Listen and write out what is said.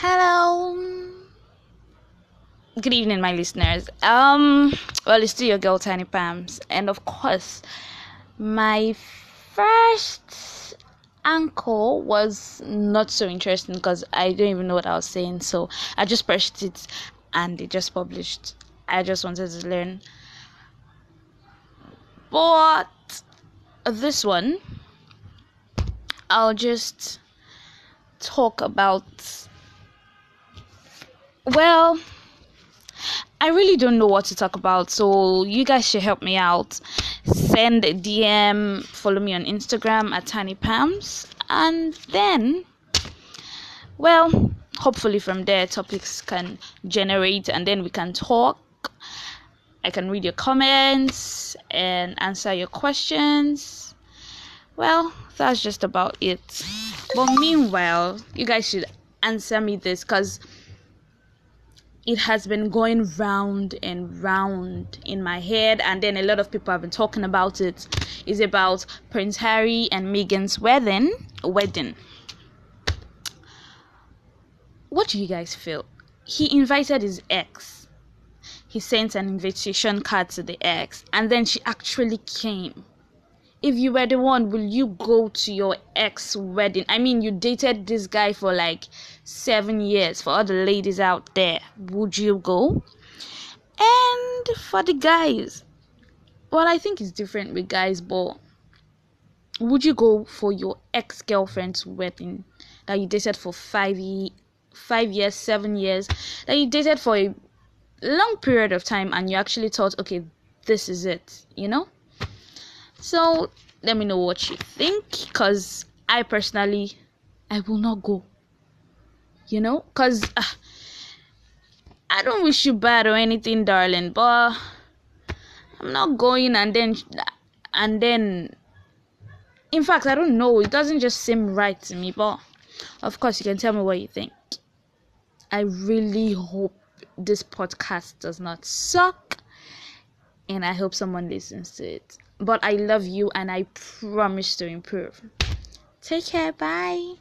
Hello. Good evening, my listeners. Um, well, it's still your girl Tiny Pams, and of course, my first anchor was not so interesting because I don't even know what I was saying, so I just pressed it and it just published. I just wanted to learn, but this one, I'll just talk about well, I really don't know what to talk about, so you guys should help me out. Send a DM, follow me on Instagram at Tiny Pams, and then, well, hopefully from there topics can generate, and then we can talk. I can read your comments and answer your questions. Well, that's just about it. But meanwhile, you guys should answer me this because it has been going round and round in my head and then a lot of people have been talking about it. Is about prince harry and meghan's wedding wedding. What do you guys feel? He invited his ex. He sent an invitation card to the ex and then she actually came if you were the one, will you go to your ex wedding? I mean, you dated this guy for like seven years. For the ladies out there, would you go? And for the guys, well, I think it's different with guys, but would you go for your ex girlfriend's wedding that you dated for five five years, seven years, that you dated for a long period of time, and you actually thought, okay, this is it, you know? So let me know what you think because I personally I will not go. You know, because uh, I don't wish you bad or anything, darling, but I'm not going and then and then in fact I don't know, it doesn't just seem right to me, but of course you can tell me what you think. I really hope this podcast does not suck and I hope someone listens to it. But I love you and I promise to improve. Take care. Bye.